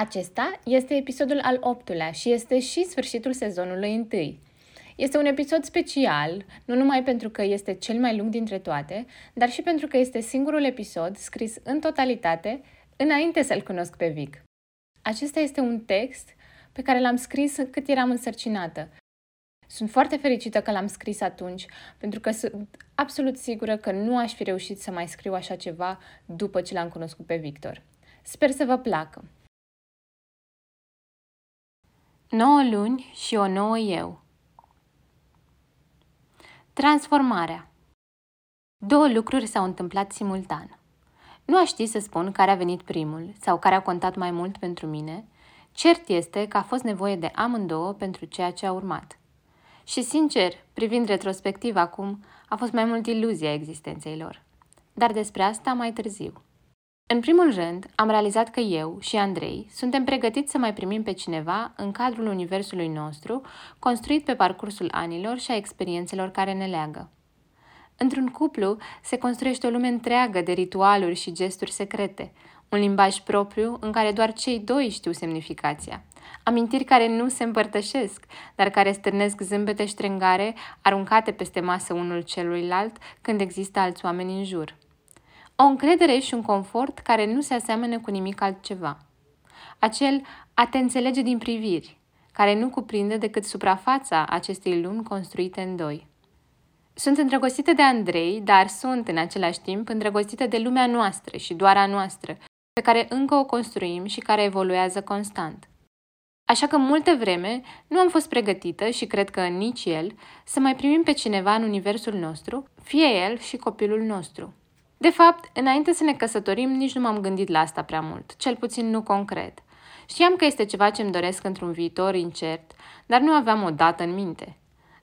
Acesta este episodul al optulea și este și sfârșitul sezonului întâi. Este un episod special, nu numai pentru că este cel mai lung dintre toate, dar și pentru că este singurul episod scris în totalitate înainte să-l cunosc pe Vic. Acesta este un text pe care l-am scris cât eram însărcinată. Sunt foarte fericită că l-am scris atunci, pentru că sunt absolut sigură că nu aș fi reușit să mai scriu așa ceva după ce l-am cunoscut pe Victor. Sper să vă placă! 9 luni și o nouă eu. Transformarea. Două lucruri s-au întâmplat simultan. Nu aș ști să spun care a venit primul sau care a contat mai mult pentru mine, cert este că a fost nevoie de amândouă pentru ceea ce a urmat. Și sincer, privind retrospectiv acum, a fost mai mult iluzia existenței lor. Dar despre asta mai târziu. În primul rând, am realizat că eu și Andrei suntem pregătiți să mai primim pe cineva în cadrul universului nostru, construit pe parcursul anilor și a experiențelor care ne leagă. Într-un cuplu se construiește o lume întreagă de ritualuri și gesturi secrete, un limbaj propriu în care doar cei doi știu semnificația. Amintiri care nu se împărtășesc, dar care stârnesc zâmbete ștrengare aruncate peste masă unul celuilalt când există alți oameni în jur. O încredere și un confort care nu se aseamănă cu nimic altceva. Acel a te înțelege din priviri, care nu cuprinde decât suprafața acestei lumi construite în doi. Sunt îndrăgostită de Andrei, dar sunt în același timp îndrăgostită de lumea noastră și doar a noastră, pe care încă o construim și care evoluează constant. Așa că multe vreme nu am fost pregătită și cred că nici el să mai primim pe cineva în universul nostru, fie el și copilul nostru. De fapt, înainte să ne căsătorim, nici nu m-am gândit la asta prea mult, cel puțin nu concret. Știam că este ceva ce îmi doresc într-un viitor incert, dar nu aveam o dată în minte.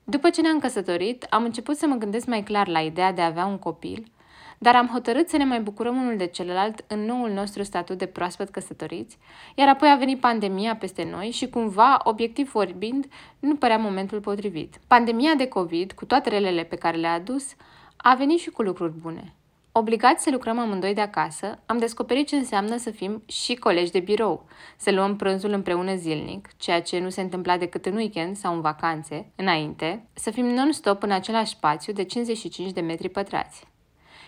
După ce ne-am căsătorit, am început să mă gândesc mai clar la ideea de a avea un copil, dar am hotărât să ne mai bucurăm unul de celălalt în noul nostru statut de proaspăt căsătoriți, iar apoi a venit pandemia peste noi și cumva, obiectiv vorbind, nu părea momentul potrivit. Pandemia de COVID, cu toate relele pe care le-a adus, a venit și cu lucruri bune. Obligați să lucrăm amândoi de acasă, am descoperit ce înseamnă să fim și colegi de birou, să luăm prânzul împreună zilnic, ceea ce nu se întâmpla decât în weekend sau în vacanțe, înainte, să fim non-stop în același spațiu de 55 de metri pătrați.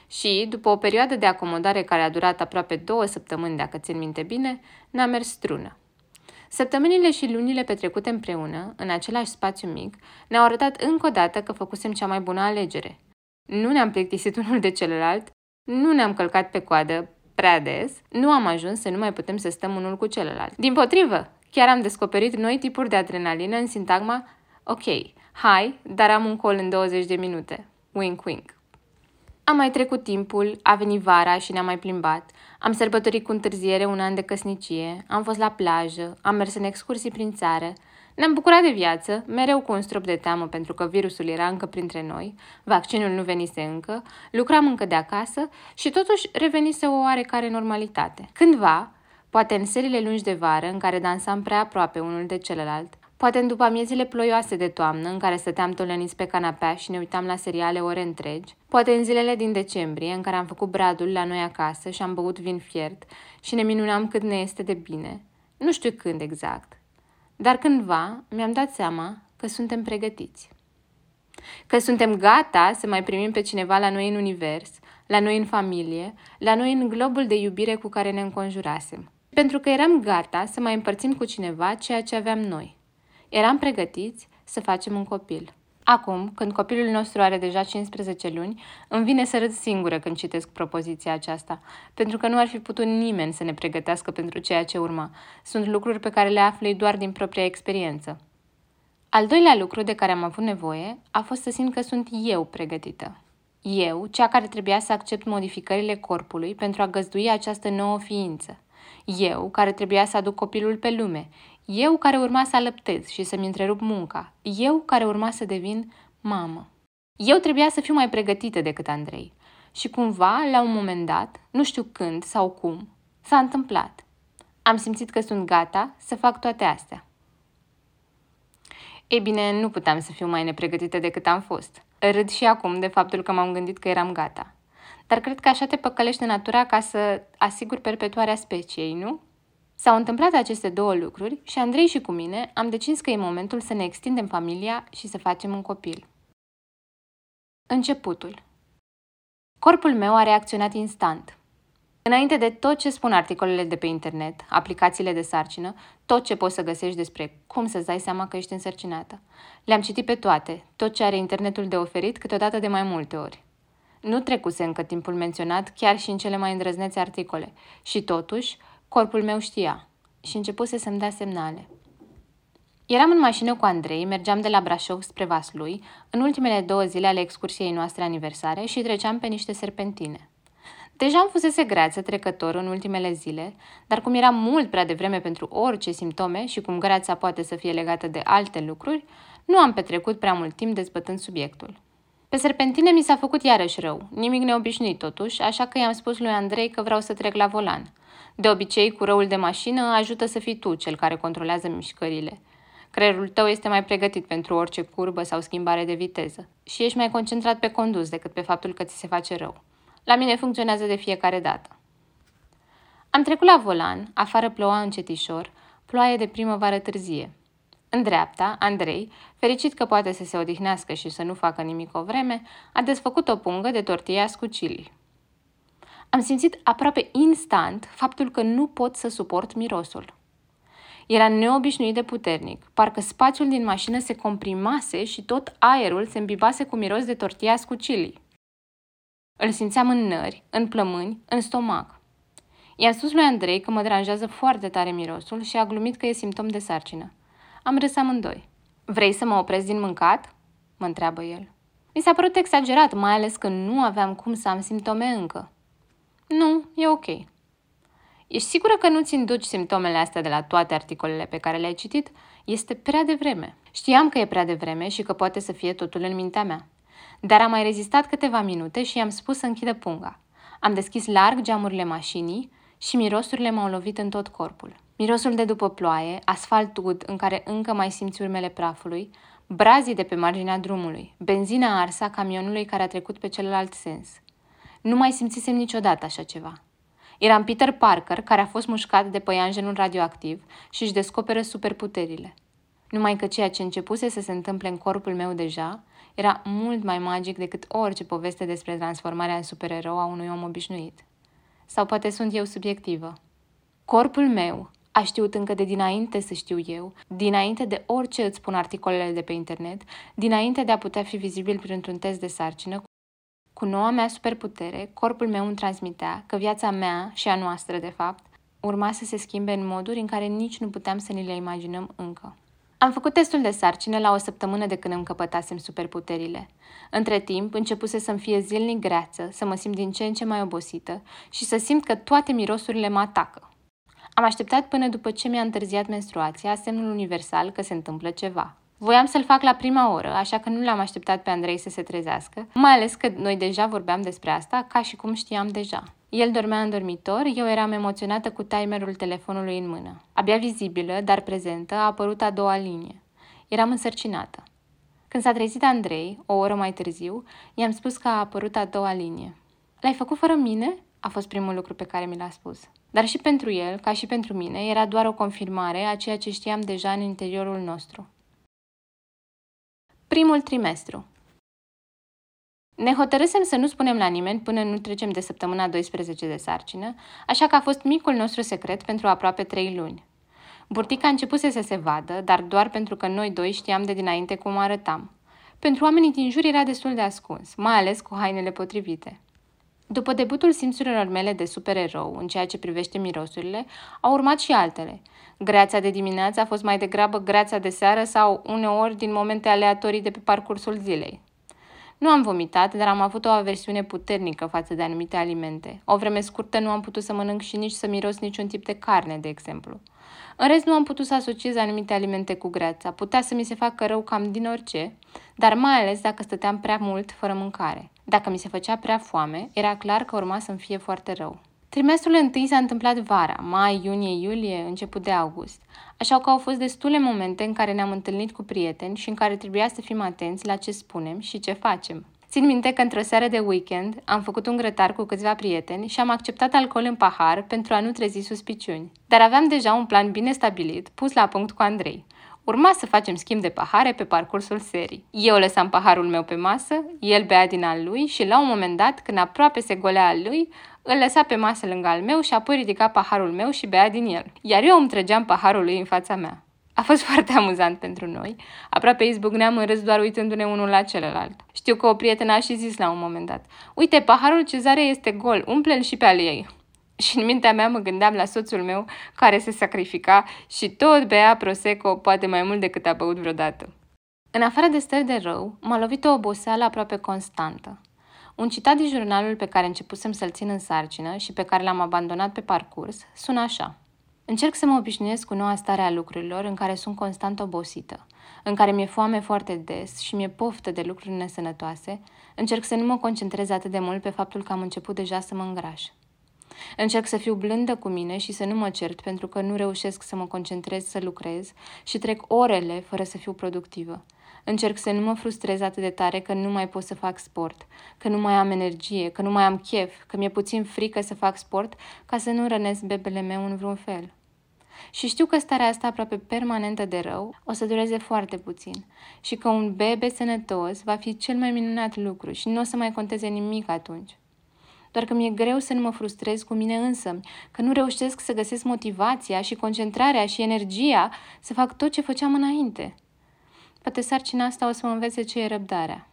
Și, după o perioadă de acomodare care a durat aproape două săptămâni, dacă țin minte bine, n-a mers strună. Săptămânile și lunile petrecute împreună, în același spațiu mic, ne-au arătat încă o dată că făcusem cea mai bună alegere. Nu ne-am plictisit unul de celălalt nu ne-am călcat pe coadă prea des, nu am ajuns să nu mai putem să stăm unul cu celălalt. Din potrivă, chiar am descoperit noi tipuri de adrenalină în sintagma Ok, hai, dar am un col în 20 de minute. Wink, wink. Am mai trecut timpul, a venit vara și ne-am mai plimbat. Am sărbătorit cu întârziere un an de căsnicie, am fost la plajă, am mers în excursii prin țară, ne-am bucurat de viață, mereu cu un strop de teamă pentru că virusul era încă printre noi, vaccinul nu venise încă, lucram încă de acasă și totuși revenise o oarecare normalitate. Cândva, poate în serile lungi de vară, în care dansam prea aproape unul de celălalt, poate în după amiezile ploioase de toamnă, în care stăteam toleniți pe canapea și ne uitam la seriale ore întregi, poate în zilele din decembrie, în care am făcut bradul la noi acasă și am băut vin fiert și ne minunam cât ne este de bine. Nu știu când exact, dar cândva mi-am dat seama că suntem pregătiți. Că suntem gata să mai primim pe cineva la noi în univers, la noi în familie, la noi în globul de iubire cu care ne înconjurasem. Pentru că eram gata să mai împărțim cu cineva ceea ce aveam noi. Eram pregătiți să facem un copil. Acum, când copilul nostru are deja 15 luni, îmi vine să râd singură când citesc propoziția aceasta, pentru că nu ar fi putut nimeni să ne pregătească pentru ceea ce urma. Sunt lucruri pe care le aflui doar din propria experiență. Al doilea lucru de care am avut nevoie a fost să simt că sunt eu pregătită. Eu, cea care trebuia să accept modificările corpului pentru a găzdui această nouă ființă. Eu, care trebuia să aduc copilul pe lume. Eu, care urma să alăptez și să-mi întrerup munca. Eu, care urma să devin mamă. Eu trebuia să fiu mai pregătită decât Andrei. Și cumva, la un moment dat, nu știu când sau cum, s-a întâmplat. Am simțit că sunt gata să fac toate astea. Ei bine, nu puteam să fiu mai nepregătită decât am fost. Râd și acum de faptul că m-am gândit că eram gata. Dar cred că așa te păcălește natura ca să asiguri perpetuarea speciei, nu? S-au întâmplat aceste două lucruri și Andrei și cu mine am decis că e momentul să ne extindem familia și să facem un copil. Începutul Corpul meu a reacționat instant. Înainte de tot ce spun articolele de pe internet, aplicațiile de sarcină, tot ce poți să găsești despre cum să-ți dai seama că ești însărcinată. Le-am citit pe toate, tot ce are internetul de oferit, câteodată de mai multe ori. Nu trecuse încă timpul menționat, chiar și în cele mai îndrăznețe articole. Și totuși, corpul meu știa și începuse să-mi dea semnale. Eram în mașină cu Andrei, mergeam de la Brașov spre Vaslui, în ultimele două zile ale excursiei noastre aniversare și treceam pe niște serpentine. Deja am fusese greață trecător în ultimele zile, dar cum era mult prea devreme pentru orice simptome și cum greața poate să fie legată de alte lucruri, nu am petrecut prea mult timp dezbătând subiectul. Pe serpentine mi s-a făcut iarăși rău, nimic neobișnuit totuși, așa că i-am spus lui Andrei că vreau să trec la volan. De obicei, cu răul de mașină ajută să fii tu cel care controlează mișcările. Creierul tău este mai pregătit pentru orice curbă sau schimbare de viteză și ești mai concentrat pe condus decât pe faptul că ți se face rău. La mine funcționează de fiecare dată. Am trecut la volan, afară ploua încetișor, ploaie de primăvară târzie. În dreapta, Andrei, fericit că poate să se odihnească și să nu facă nimic o vreme, a desfăcut o pungă de tortilla cu chili. Am simțit aproape instant faptul că nu pot să suport mirosul. Era neobișnuit de puternic, parcă spațiul din mașină se comprimase și tot aerul se îmbibase cu miros de tortilla cu chili. Îl simțeam în nări, în plămâni, în stomac. I-am spus lui Andrei că mă deranjează foarte tare mirosul și a glumit că e simptom de sarcină. Am râs amândoi. Vrei să mă opresc din mâncat? mă întreabă el. Mi s-a părut exagerat, mai ales că nu aveam cum să am simptome încă. Nu, e ok. Ești sigură că nu-ți induci simptomele astea de la toate articolele pe care le-ai citit? Este prea devreme. Știam că e prea devreme și că poate să fie totul în mintea mea. Dar am mai rezistat câteva minute și i-am spus să închidă punga. Am deschis larg geamurile mașinii și mirosurile m-au lovit în tot corpul. Mirosul de după ploaie, asfalt ud în care încă mai simți urmele prafului, brazii de pe marginea drumului, benzina arsă a camionului care a trecut pe celălalt sens. Nu mai simțisem niciodată așa ceva. Eram Peter Parker, care a fost mușcat de păianjenul radioactiv și își descoperă superputerile. Numai că ceea ce începuse să se întâmple în corpul meu deja era mult mai magic decât orice poveste despre transformarea în supererou a unui om obișnuit. Sau poate sunt eu subiectivă. Corpul meu a știut încă de dinainte să știu eu, dinainte de orice îți spun articolele de pe internet, dinainte de a putea fi vizibil printr-un test de sarcină, cu noua mea superputere, corpul meu îmi transmitea că viața mea și a noastră, de fapt, urma să se schimbe în moduri în care nici nu puteam să ni le imaginăm încă. Am făcut testul de sarcină la o săptămână de când îmi căpătasem superputerile. Între timp, începuse să-mi fie zilnic greață, să mă simt din ce în ce mai obosită și să simt că toate mirosurile mă atacă. Am așteptat până după ce mi-a întârziat menstruația, semnul universal că se întâmplă ceva. Voiam să-l fac la prima oră, așa că nu l-am așteptat pe Andrei să se trezească, mai ales că noi deja vorbeam despre asta, ca și cum știam deja. El dormea în dormitor, eu eram emoționată cu timerul telefonului în mână. Abia vizibilă, dar prezentă, a apărut a doua linie. Eram însărcinată. Când s-a trezit Andrei, o oră mai târziu, i-am spus că a apărut a doua linie. L-ai făcut fără mine? A fost primul lucru pe care mi l-a spus. Dar și pentru el, ca și pentru mine, era doar o confirmare a ceea ce știam deja în interiorul nostru. Primul trimestru ne hotărâsem să nu spunem la nimeni până nu trecem de săptămâna 12 de sarcină, așa că a fost micul nostru secret pentru aproape trei luni. Burtica a început să se vadă, dar doar pentru că noi doi știam de dinainte cum arătam. Pentru oamenii din jur era destul de ascuns, mai ales cu hainele potrivite. După debutul simțurilor mele de supererou în ceea ce privește mirosurile, au urmat și altele. Greața de dimineață a fost mai degrabă greața de seară sau uneori din momente aleatorii de pe parcursul zilei. Nu am vomitat, dar am avut o aversiune puternică față de anumite alimente. O vreme scurtă nu am putut să mănânc și nici să miros niciun tip de carne, de exemplu. În rest, nu am putut să asociez anumite alimente cu greața. Putea să mi se facă rău cam din orice, dar mai ales dacă stăteam prea mult fără mâncare. Dacă mi se făcea prea foame, era clar că urma să-mi fie foarte rău. Trimestrul întâi s-a întâmplat vara, mai, iunie, iulie, început de august. Așa că au fost destule momente în care ne-am întâlnit cu prieteni și în care trebuia să fim atenți la ce spunem și ce facem. Țin minte că într-o seară de weekend am făcut un grătar cu câțiva prieteni și am acceptat alcool în pahar pentru a nu trezi suspiciuni. Dar aveam deja un plan bine stabilit, pus la punct cu Andrei. Urma să facem schimb de pahare pe parcursul serii. Eu lăsam paharul meu pe masă, el bea din al lui și la un moment dat, când aproape se golea al lui, îl lăsa pe masă lângă al meu și apoi ridica paharul meu și bea din el. Iar eu îmi trăgeam paharul lui în fața mea. A fost foarte amuzant pentru noi. Aproape izbucneam în râs doar uitându-ne unul la celălalt. Știu că o prietenă a și zis la un moment dat, Uite, paharul cezare este gol, umple-l și pe al ei. Și în mintea mea mă gândeam la soțul meu care se sacrifica și tot bea Prosecco poate mai mult decât a băut vreodată. În afară de stări de rău, m-a lovit o oboseală aproape constantă. Un citat din jurnalul pe care începusem să-l țin în sarcină și pe care l-am abandonat pe parcurs sună așa. Încerc să mă obișnuiesc cu noua stare a lucrurilor în care sunt constant obosită, în care mi-e foame foarte des și mi-e poftă de lucruri nesănătoase, încerc să nu mă concentrez atât de mult pe faptul că am început deja să mă îngraș. Încerc să fiu blândă cu mine și să nu mă cert pentru că nu reușesc să mă concentrez să lucrez și trec orele fără să fiu productivă. Încerc să nu mă frustrez atât de tare că nu mai pot să fac sport, că nu mai am energie, că nu mai am chef, că mi-e puțin frică să fac sport ca să nu rănesc bebele meu în vreun fel. Și știu că starea asta aproape permanentă de rău o să dureze foarte puțin și că un bebe sănătos va fi cel mai minunat lucru și nu o să mai conteze nimic atunci. Doar că mi-e greu să nu mă frustrez cu mine însă, că nu reușesc să găsesc motivația și concentrarea și energia să fac tot ce făceam înainte. Poate sarcina asta o să mă învețe ce e răbdarea.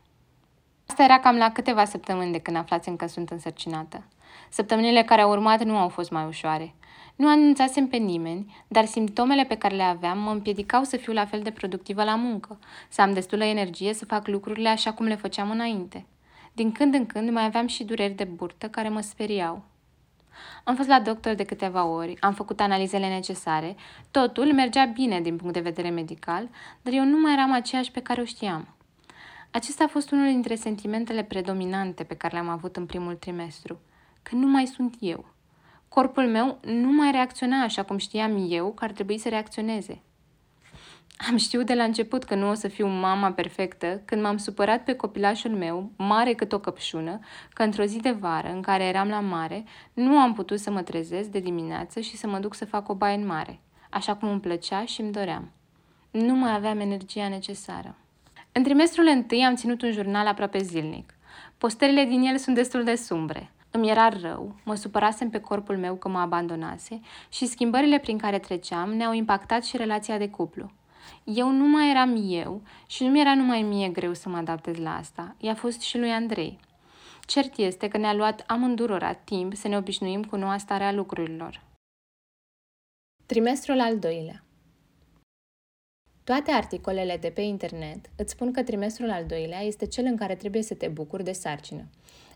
Asta era cam la câteva săptămâni de când aflați că sunt însărcinată. Săptămânile care au urmat nu au fost mai ușoare. Nu anunțasem pe nimeni, dar simptomele pe care le aveam mă împiedicau să fiu la fel de productivă la muncă, să am destulă energie să fac lucrurile așa cum le făceam înainte. Din când în când mai aveam și dureri de burtă care mă speriau. Am fost la doctor de câteva ori, am făcut analizele necesare, totul mergea bine din punct de vedere medical, dar eu nu mai eram aceeași pe care o știam. Acesta a fost unul dintre sentimentele predominante pe care le-am avut în primul trimestru, că nu mai sunt eu. Corpul meu nu mai reacționa așa cum știam eu că ar trebui să reacționeze. Am știut de la început că nu o să fiu mama perfectă când m-am supărat pe copilașul meu, mare cât o căpșună, că într-o zi de vară, în care eram la mare, nu am putut să mă trezesc de dimineață și să mă duc să fac o baie în mare, așa cum îmi plăcea și îmi doream. Nu mai aveam energia necesară. În trimestrul întâi am ținut un jurnal aproape zilnic. Postările din el sunt destul de sumbre. Îmi era rău, mă supărasem pe corpul meu că mă abandonase și schimbările prin care treceam ne-au impactat și relația de cuplu. Eu nu mai eram eu și nu mi-era numai mie greu să mă adaptez la asta. I-a fost și lui Andrei. Cert este că ne-a luat amândurora timp să ne obișnuim cu noua stare a lucrurilor. Trimestrul al doilea Toate articolele de pe internet îți spun că trimestrul al doilea este cel în care trebuie să te bucuri de sarcină.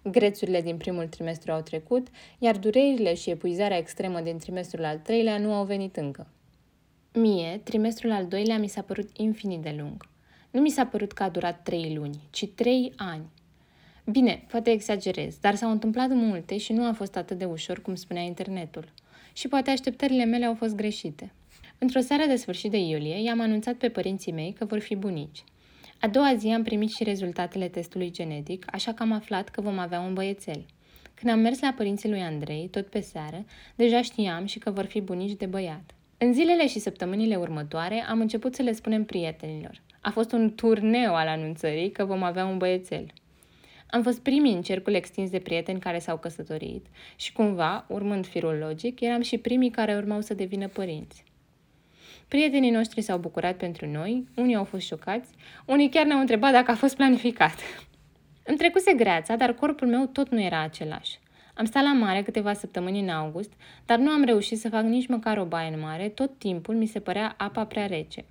Grețurile din primul trimestru au trecut, iar durerile și epuizarea extremă din trimestrul al treilea nu au venit încă. Mie, trimestrul al doilea mi s-a părut infinit de lung. Nu mi s-a părut că a durat trei luni, ci trei ani. Bine, poate exagerez, dar s-au întâmplat multe și nu a fost atât de ușor cum spunea internetul. Și poate așteptările mele au fost greșite. Într-o seară de sfârșit de iulie, i-am anunțat pe părinții mei că vor fi bunici. A doua zi am primit și rezultatele testului genetic, așa că am aflat că vom avea un băiețel. Când am mers la părinții lui Andrei, tot pe seară, deja știam și că vor fi bunici de băiat. În zilele și săptămânile următoare am început să le spunem prietenilor. A fost un turneu al anunțării că vom avea un băiețel. Am fost primii în cercul extins de prieteni care s-au căsătorit și cumva, urmând firul logic, eram și primii care urmau să devină părinți. Prietenii noștri s-au bucurat pentru noi, unii au fost șocați, unii chiar ne-au întrebat dacă a fost planificat. Îmi trecuse greața, dar corpul meu tot nu era același. Am stat la mare câteva săptămâni în august, dar nu am reușit să fac nici măcar o baie în mare, tot timpul mi se părea apa prea rece.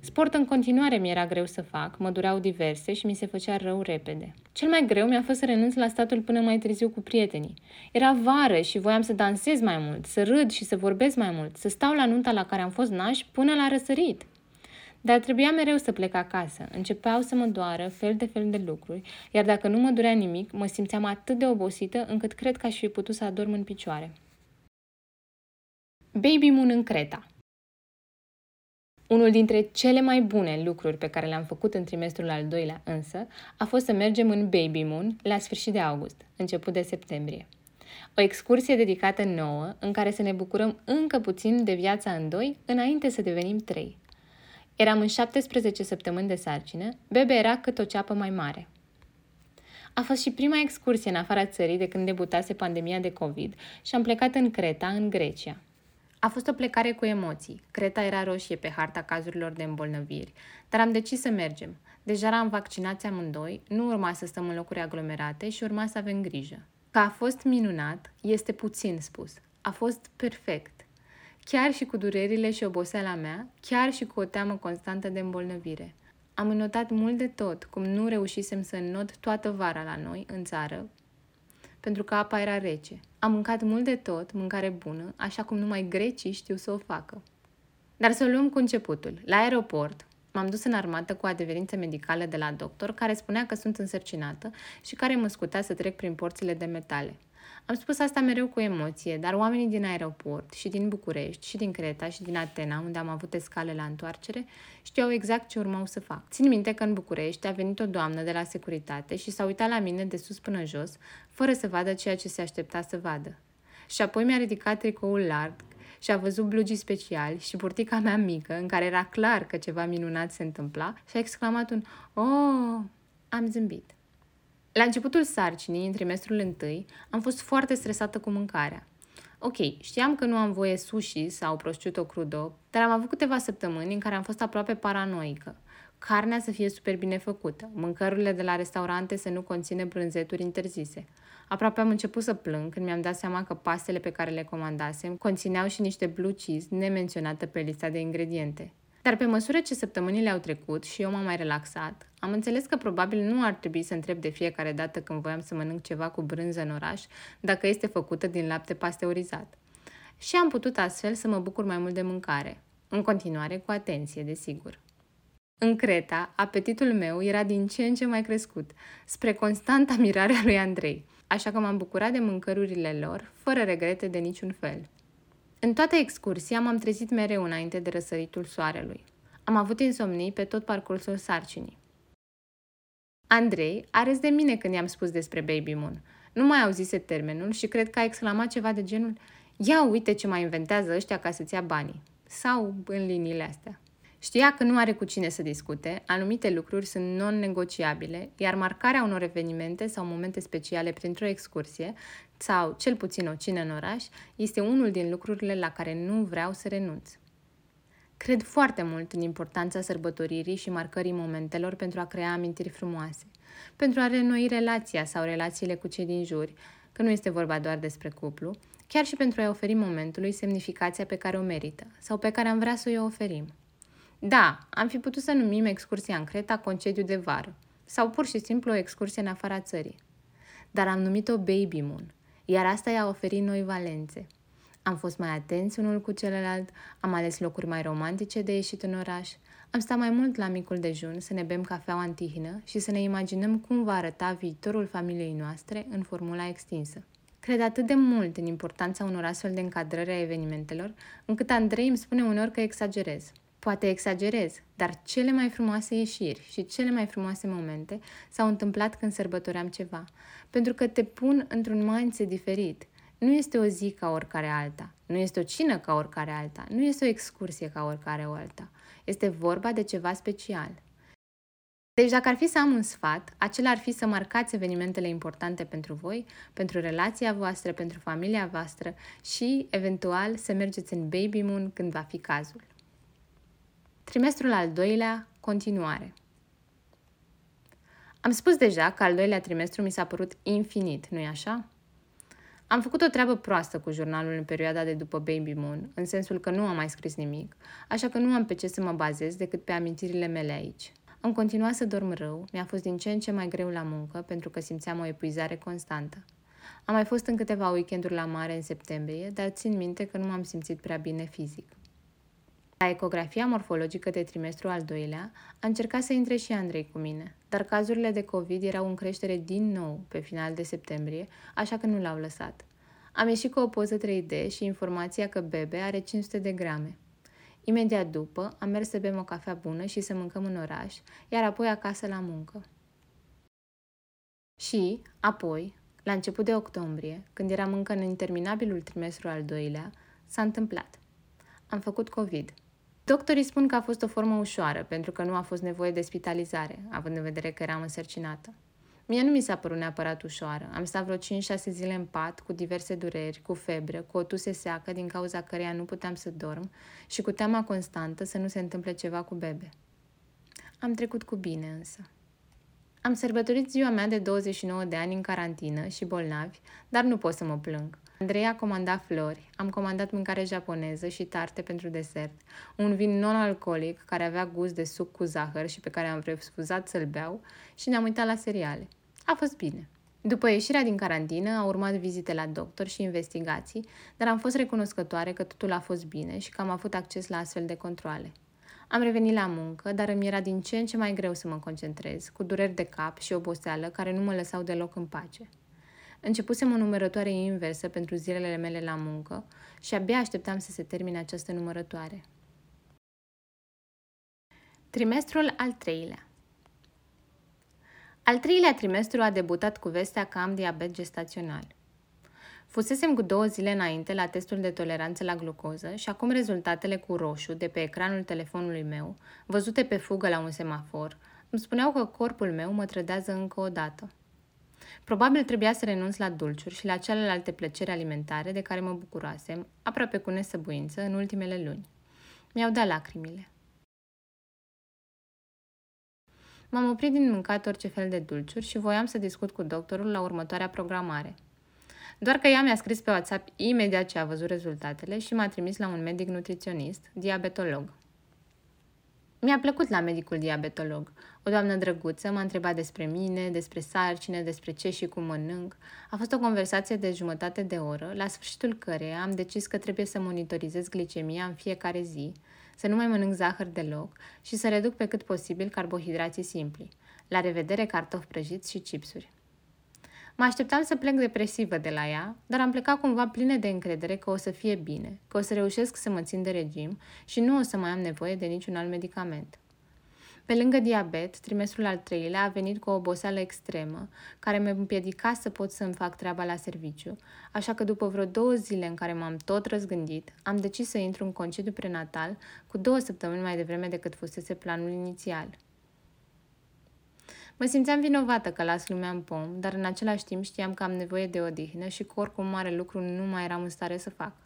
Sport în continuare mi era greu să fac, mă dureau diverse și mi se făcea rău repede. Cel mai greu mi-a fost să renunț la statul până mai târziu cu prietenii. Era vară și voiam să dansez mai mult, să râd și să vorbesc mai mult, să stau la nunta la care am fost nași până la răsărit. Dar trebuia mereu să plec acasă. Începeau să mă doară fel de fel de lucruri, iar dacă nu mă durea nimic, mă simțeam atât de obosită încât cred că aș fi putut să adorm în picioare. Baby Moon în Creta unul dintre cele mai bune lucruri pe care le-am făcut în trimestrul al doilea însă a fost să mergem în Baby Moon la sfârșit de august, început de septembrie. O excursie dedicată nouă în care să ne bucurăm încă puțin de viața în doi înainte să devenim trei. Eram în 17 săptămâni de sarcină, bebe era cât o ceapă mai mare. A fost și prima excursie în afara țării de când debutase pandemia de COVID și am plecat în Creta, în Grecia. A fost o plecare cu emoții. Creta era roșie pe harta cazurilor de îmbolnăviri, dar am decis să mergem. Deja am vaccinați amândoi, nu urma să stăm în locuri aglomerate și urma să avem grijă. Că a fost minunat, este puțin spus. A fost perfect. Chiar și cu durerile și oboseala mea, chiar și cu o teamă constantă de îmbolnăvire. Am înnotat mult de tot, cum nu reușisem să înnot toată vara la noi, în țară, pentru că apa era rece. Am mâncat mult de tot, mâncare bună, așa cum numai grecii știu să o facă. Dar să o luăm cu începutul. La aeroport, m-am dus în armată cu adeverință medicală de la doctor, care spunea că sunt însărcinată și care mă scutea să trec prin porțile de metale. Am spus asta mereu cu emoție, dar oamenii din aeroport și din București și din Creta și din Atena, unde am avut escale la întoarcere, știau exact ce urmau să fac. Țin minte că în București a venit o doamnă de la securitate și s-a uitat la mine de sus până jos, fără să vadă ceea ce se aștepta să vadă. Și apoi mi-a ridicat tricoul larg și a văzut blugii speciali și burtica mea mică, în care era clar că ceva minunat se întâmpla, și a exclamat un Oh! Am zâmbit. La începutul sarcinii, în trimestrul întâi, am fost foarte stresată cu mâncarea. Ok, știam că nu am voie sushi sau prosciutto crudo, dar am avut câteva săptămâni în care am fost aproape paranoică. Carnea să fie super bine făcută, mâncărurile de la restaurante să nu conțină brânzeturi interzise. Aproape am început să plâng când mi-am dat seama că pastele pe care le comandasem conțineau și niște blue cheese nemenționată pe lista de ingrediente. Dar pe măsură ce săptămânile au trecut și eu m-am mai relaxat, am înțeles că probabil nu ar trebui să întreb de fiecare dată când voiam să mănânc ceva cu brânză în oraș dacă este făcută din lapte pasteurizat. Și am putut astfel să mă bucur mai mult de mâncare, în continuare cu atenție, desigur. În Creta, apetitul meu era din ce în ce mai crescut, spre constanta mirare a lui Andrei, așa că m-am bucurat de mâncărurile lor, fără regrete de niciun fel. În toată excursia m-am trezit mereu înainte de răsăritul soarelui. Am avut insomnii pe tot parcursul sarcinii. Andrei a râs de mine când i-am spus despre Baby Moon. Nu mai auzise termenul și cred că a exclamat ceva de genul Ia uite ce mai inventează ăștia ca să-ți ia banii. Sau în liniile astea. Știa că nu are cu cine să discute, anumite lucruri sunt non-negociabile, iar marcarea unor evenimente sau momente speciale printr-o excursie sau cel puțin o cină în oraș este unul din lucrurile la care nu vreau să renunț. Cred foarte mult în importanța sărbătoririi și marcării momentelor pentru a crea amintiri frumoase, pentru a renoi relația sau relațiile cu cei din jur, că nu este vorba doar despre cuplu, chiar și pentru a-i oferi momentului semnificația pe care o merită sau pe care am vrea să o oferim. Da, am fi putut să numim excursia în Creta concediu de vară sau pur și simplu o excursie în afara țării. Dar am numit-o Baby Moon, iar asta i-a oferit noi valențe. Am fost mai atenți unul cu celălalt, am ales locuri mai romantice de ieșit în oraș, am stat mai mult la micul dejun să ne bem cafea antihină și să ne imaginăm cum va arăta viitorul familiei noastre în formula extinsă. Cred atât de mult în importanța unor astfel de încadrări a evenimentelor, încât Andrei îmi spune uneori că exagerez. Poate exagerez, dar cele mai frumoase ieșiri și cele mai frumoase momente s-au întâmplat când sărbătoream ceva, pentru că te pun într-un mindset diferit. Nu este o zi ca oricare alta, nu este o cină ca oricare alta, nu este o excursie ca oricare o alta. Este vorba de ceva special. Deci dacă ar fi să am un sfat, acela ar fi să marcați evenimentele importante pentru voi, pentru relația voastră, pentru familia voastră și, eventual, să mergeți în baby moon când va fi cazul. Trimestrul al doilea, continuare. Am spus deja că al doilea trimestru mi s-a părut infinit, nu-i așa? Am făcut o treabă proastă cu jurnalul în perioada de după Baby Moon, în sensul că nu am mai scris nimic, așa că nu am pe ce să mă bazez decât pe amintirile mele aici. Am continuat să dorm rău, mi-a fost din ce în ce mai greu la muncă pentru că simțeam o epuizare constantă. Am mai fost în câteva weekenduri la mare în septembrie, dar țin minte că nu m-am simțit prea bine fizic. La ecografia morfologică de trimestru al doilea, a încercat să intre și Andrei cu mine, dar cazurile de COVID erau în creștere din nou pe final de septembrie, așa că nu l-au lăsat. Am ieșit cu o poză 3D și informația că bebe are 500 de grame. Imediat după, am mers să bem o cafea bună și să mâncăm în oraș, iar apoi acasă la muncă. Și, apoi, la început de octombrie, când eram încă în interminabilul trimestru al doilea, s-a întâmplat. Am făcut COVID. Doctorii spun că a fost o formă ușoară, pentru că nu a fost nevoie de spitalizare, având în vedere că eram însărcinată. Mie nu mi s-a părut neapărat ușoară. Am stat vreo 5-6 zile în pat, cu diverse dureri, cu febră, cu o tuse seacă din cauza căreia nu puteam să dorm și cu teama constantă să nu se întâmple ceva cu bebe. Am trecut cu bine însă. Am sărbătorit ziua mea de 29 de ani în carantină și bolnavi, dar nu pot să mă plâng. Andrei a comandat flori, am comandat mâncare japoneză și tarte pentru desert, un vin non-alcoolic care avea gust de suc cu zahăr și pe care am refuzat să-l beau și ne-am uitat la seriale. A fost bine. După ieșirea din carantină, au urmat vizite la doctor și investigații, dar am fost recunoscătoare că totul a fost bine și că am avut acces la astfel de controle. Am revenit la muncă, dar îmi era din ce în ce mai greu să mă concentrez, cu dureri de cap și oboseală care nu mă lăsau deloc în pace. Începusem o numărătoare inversă pentru zilele mele la muncă și abia așteptam să se termine această numărătoare. Trimestrul al treilea Al treilea trimestru a debutat cu vestea că am diabet gestațional. Fusesem cu două zile înainte la testul de toleranță la glucoză și acum rezultatele cu roșu de pe ecranul telefonului meu, văzute pe fugă la un semafor, îmi spuneau că corpul meu mă trădează încă o dată. Probabil trebuia să renunț la dulciuri și la celelalte plăceri alimentare de care mă bucurasem, aproape cu nesăbuință, în ultimele luni. Mi-au dat lacrimile. M-am oprit din mâncat orice fel de dulciuri și voiam să discut cu doctorul la următoarea programare. Doar că ea mi-a scris pe WhatsApp imediat ce a văzut rezultatele și m-a trimis la un medic nutriționist, diabetolog. Mi-a plăcut la medicul diabetolog. O doamnă drăguță m-a întrebat despre mine, despre sarcine, despre ce și cum mănânc. A fost o conversație de jumătate de oră, la sfârșitul căreia am decis că trebuie să monitorizez glicemia în fiecare zi, să nu mai mănânc zahăr deloc și să reduc pe cât posibil carbohidrații simpli. La revedere cartofi prăjiți și chipsuri. Mă așteptam să plec depresivă de la ea, dar am plecat cumva plină de încredere că o să fie bine, că o să reușesc să mă țin de regim și nu o să mai am nevoie de niciun alt medicament. Pe lângă diabet, trimestrul al treilea a venit cu o oboseală extremă, care mă împiedica să pot să-mi fac treaba la serviciu, așa că după vreo două zile în care m-am tot răzgândit, am decis să intru în concediu prenatal cu două săptămâni mai devreme decât fusese planul inițial. Mă simțeam vinovată că las lumea în pom, dar în același timp știam că am nevoie de odihnă și că oricum mare lucru nu mai eram în stare să fac.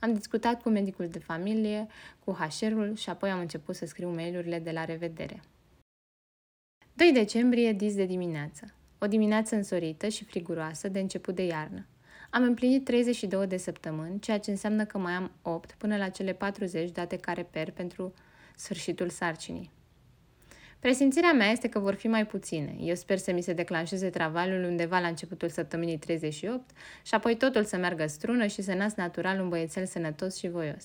Am discutat cu medicul de familie, cu HR-ul și apoi am început să scriu mail-urile de la revedere. 2 decembrie, dis de dimineață. O dimineață însorită și friguroasă de început de iarnă. Am împlinit 32 de săptămâni, ceea ce înseamnă că mai am 8 până la cele 40 date care per pentru sfârșitul sarcinii. Presimțirea mea este că vor fi mai puține. Eu sper să mi se declanșeze travaliul undeva la începutul săptămânii 38 și apoi totul să meargă strună și să nasc natural un băiețel sănătos și voios.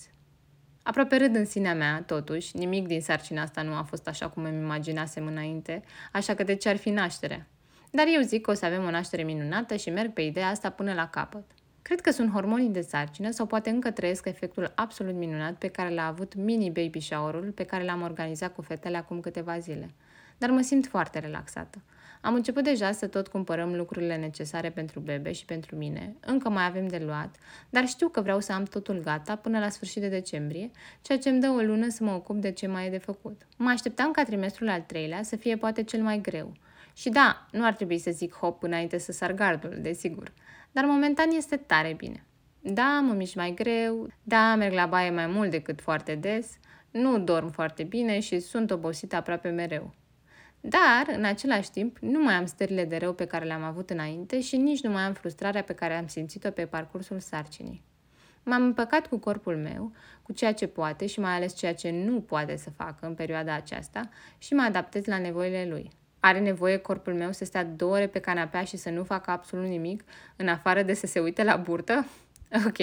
Aproape râd în sinea mea, totuși, nimic din sarcina asta nu a fost așa cum îmi imaginasem înainte, așa că de ce ar fi nașterea? Dar eu zic că o să avem o naștere minunată și merg pe ideea asta până la capăt. Cred că sunt hormonii de sarcină sau poate încă trăiesc efectul absolut minunat pe care l-a avut mini-baby shower-ul pe care l-am organizat cu fetele acum câteva zile. Dar mă simt foarte relaxată. Am început deja să tot cumpărăm lucrurile necesare pentru bebe și pentru mine. Încă mai avem de luat, dar știu că vreau să am totul gata până la sfârșit de decembrie, ceea ce îmi dă o lună să mă ocup de ce mai e de făcut. Mă așteptam ca trimestrul al treilea să fie poate cel mai greu. Și da, nu ar trebui să zic hop înainte să sar gardul, desigur dar momentan este tare bine. Da, mă mișc mai greu, da, merg la baie mai mult decât foarte des, Nu dorm foarte bine și sunt obosită aproape mereu. Dar, în același timp, nu mai am stările de rău pe care le-am avut înainte și nici nu mai am frustrarea pe care am simțit-o pe parcursul sarcinii. M-am împăcat cu corpul meu, cu ceea ce poate și mai ales ceea ce nu poate să facă în perioada aceasta și mă adaptez la nevoile lui. Are nevoie corpul meu să stea două ore pe canapea și să nu facă absolut nimic, în afară de să se uite la burtă? Ok,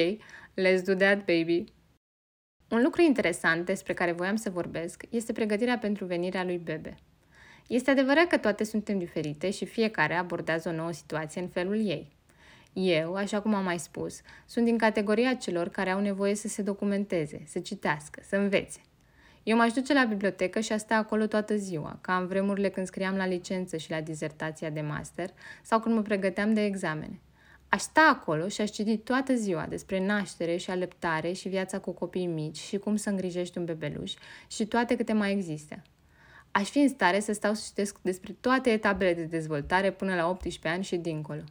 let's do that, baby. Un lucru interesant despre care voiam să vorbesc este pregătirea pentru venirea lui Bebe. Este adevărat că toate suntem diferite și fiecare abordează o nouă situație în felul ei. Eu, așa cum am mai spus, sunt din categoria celor care au nevoie să se documenteze, să citească, să învețe. Eu m-aș duce la bibliotecă și a sta acolo toată ziua, ca în vremurile când scriam la licență și la dizertația de master sau când mă pregăteam de examene. Aș sta acolo și aș citi toată ziua despre naștere și alăptare și viața cu copii mici și cum să îngrijești un bebeluș și toate câte mai există. Aș fi în stare să stau să citesc despre toate etapele de dezvoltare până la 18 ani și dincolo.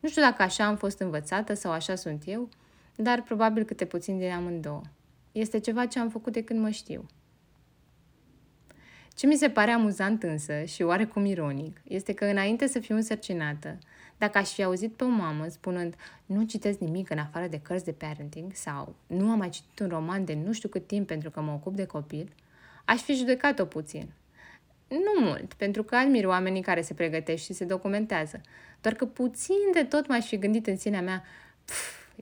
Nu știu dacă așa am fost învățată sau așa sunt eu, dar probabil câte puțin din amândouă. Este ceva ce am făcut de când mă știu. Ce mi se pare amuzant însă și oarecum ironic este că înainte să fiu însărcinată, dacă aș fi auzit pe o mamă spunând nu citesc nimic în afară de cărți de parenting sau nu am mai citit un roman de nu știu cât timp pentru că mă ocup de copil, aș fi judecat-o puțin. Nu mult, pentru că admir oamenii care se pregătesc și se documentează, doar că puțin de tot m-aș fi gândit în sinea mea,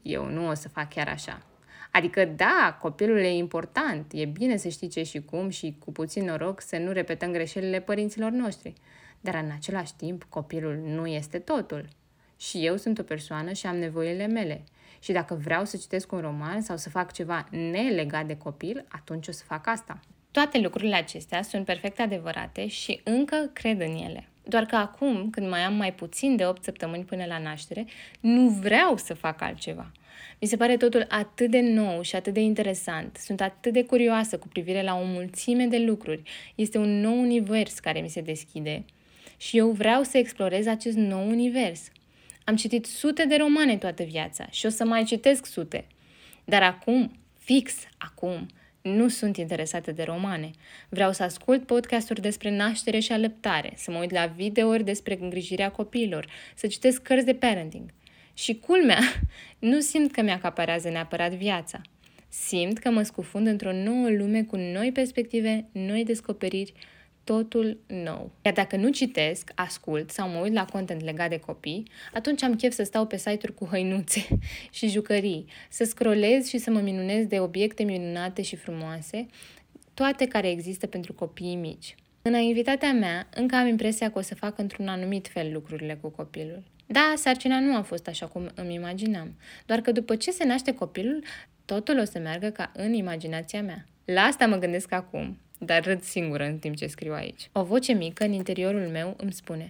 eu nu o să fac chiar așa. Adică, da, copilul e important, e bine să știi ce și cum și cu puțin noroc să nu repetăm greșelile părinților noștri. Dar în același timp, copilul nu este totul. Și eu sunt o persoană și am nevoile mele. Și dacă vreau să citesc un roman sau să fac ceva nelegat de copil, atunci o să fac asta. Toate lucrurile acestea sunt perfect adevărate și încă cred în ele. Doar că acum, când mai am mai puțin de 8 săptămâni până la naștere, nu vreau să fac altceva. Mi se pare totul atât de nou și atât de interesant. Sunt atât de curioasă cu privire la o mulțime de lucruri. Este un nou univers care mi se deschide și eu vreau să explorez acest nou univers. Am citit sute de romane toată viața și o să mai citesc sute. Dar acum, fix acum, nu sunt interesată de romane. Vreau să ascult podcasturi despre naștere și alăptare, să mă uit la videouri despre îngrijirea copiilor, să citesc cărți de parenting. Și culmea, nu simt că mi-acaparează neapărat viața. Simt că mă scufund într-o nouă lume cu noi perspective, noi descoperiri, totul nou. Iar dacă nu citesc, ascult sau mă uit la content legat de copii, atunci am chef să stau pe site-uri cu hăinuțe și jucării, să scrollez și să mă minunez de obiecte minunate și frumoase, toate care există pentru copiii mici. În invitatea mea, încă am impresia că o să fac într-un anumit fel lucrurile cu copilul. Da, sarcina nu a fost așa cum îmi imaginam, doar că după ce se naște copilul, totul o să meargă ca în imaginația mea. La asta mă gândesc acum, dar râd singură în timp ce scriu aici. O voce mică în interiorul meu îmi spune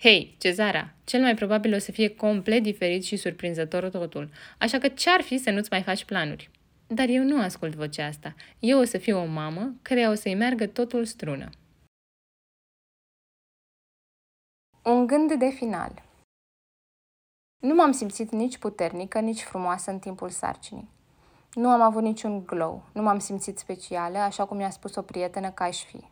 Hei, Cezara, cel mai probabil o să fie complet diferit și surprinzător totul, așa că ce-ar fi să nu-ți mai faci planuri? Dar eu nu ascult vocea asta. Eu o să fiu o mamă care o să-i meargă totul strună. Un gând de final Nu m-am simțit nici puternică, nici frumoasă în timpul sarcinii. Nu am avut niciun glow, nu m-am simțit specială, așa cum mi-a spus o prietenă că aș fi.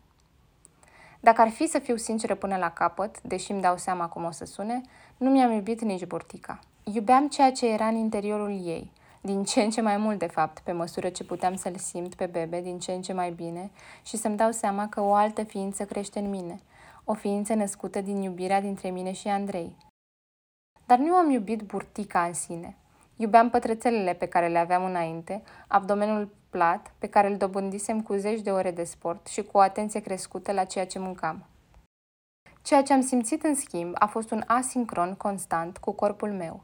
Dacă ar fi să fiu sinceră până la capăt, deși îmi dau seama cum o să sune, nu mi-am iubit nici burtica. Iubeam ceea ce era în interiorul ei, din ce în ce mai mult, de fapt, pe măsură ce puteam să-l simt pe bebe din ce în ce mai bine și să-mi dau seama că o altă ființă crește în mine, o ființă născută din iubirea dintre mine și Andrei. Dar nu am iubit burtica în sine. Iubeam pătrățelele pe care le aveam înainte, abdomenul plat, pe care îl dobândisem cu zeci de ore de sport și cu o atenție crescută la ceea ce mâncam. Ceea ce am simțit în schimb a fost un asincron constant cu corpul meu.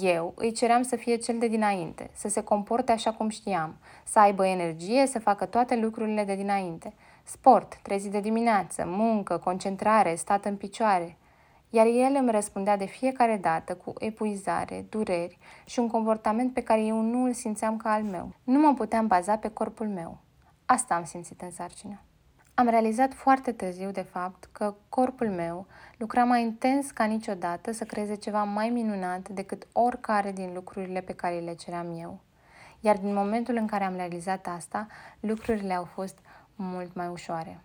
Eu îi ceream să fie cel de dinainte, să se comporte așa cum știam, să aibă energie, să facă toate lucrurile de dinainte. Sport, trezit de dimineață, muncă, concentrare, stat în picioare – iar el îmi răspundea de fiecare dată cu epuizare, dureri și un comportament pe care eu nu îl simțeam ca al meu. Nu mă puteam baza pe corpul meu. Asta am simțit în sarcină. Am realizat foarte târziu, de fapt, că corpul meu lucra mai intens ca niciodată să creeze ceva mai minunat decât oricare din lucrurile pe care le ceream eu. Iar din momentul în care am realizat asta, lucrurile au fost mult mai ușoare.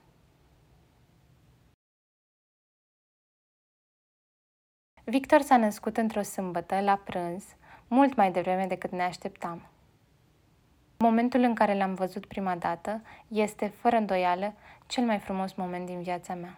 Victor s-a născut într-o sâmbătă, la prânz, mult mai devreme decât ne așteptam. Momentul în care l-am văzut prima dată este, fără îndoială, cel mai frumos moment din viața mea.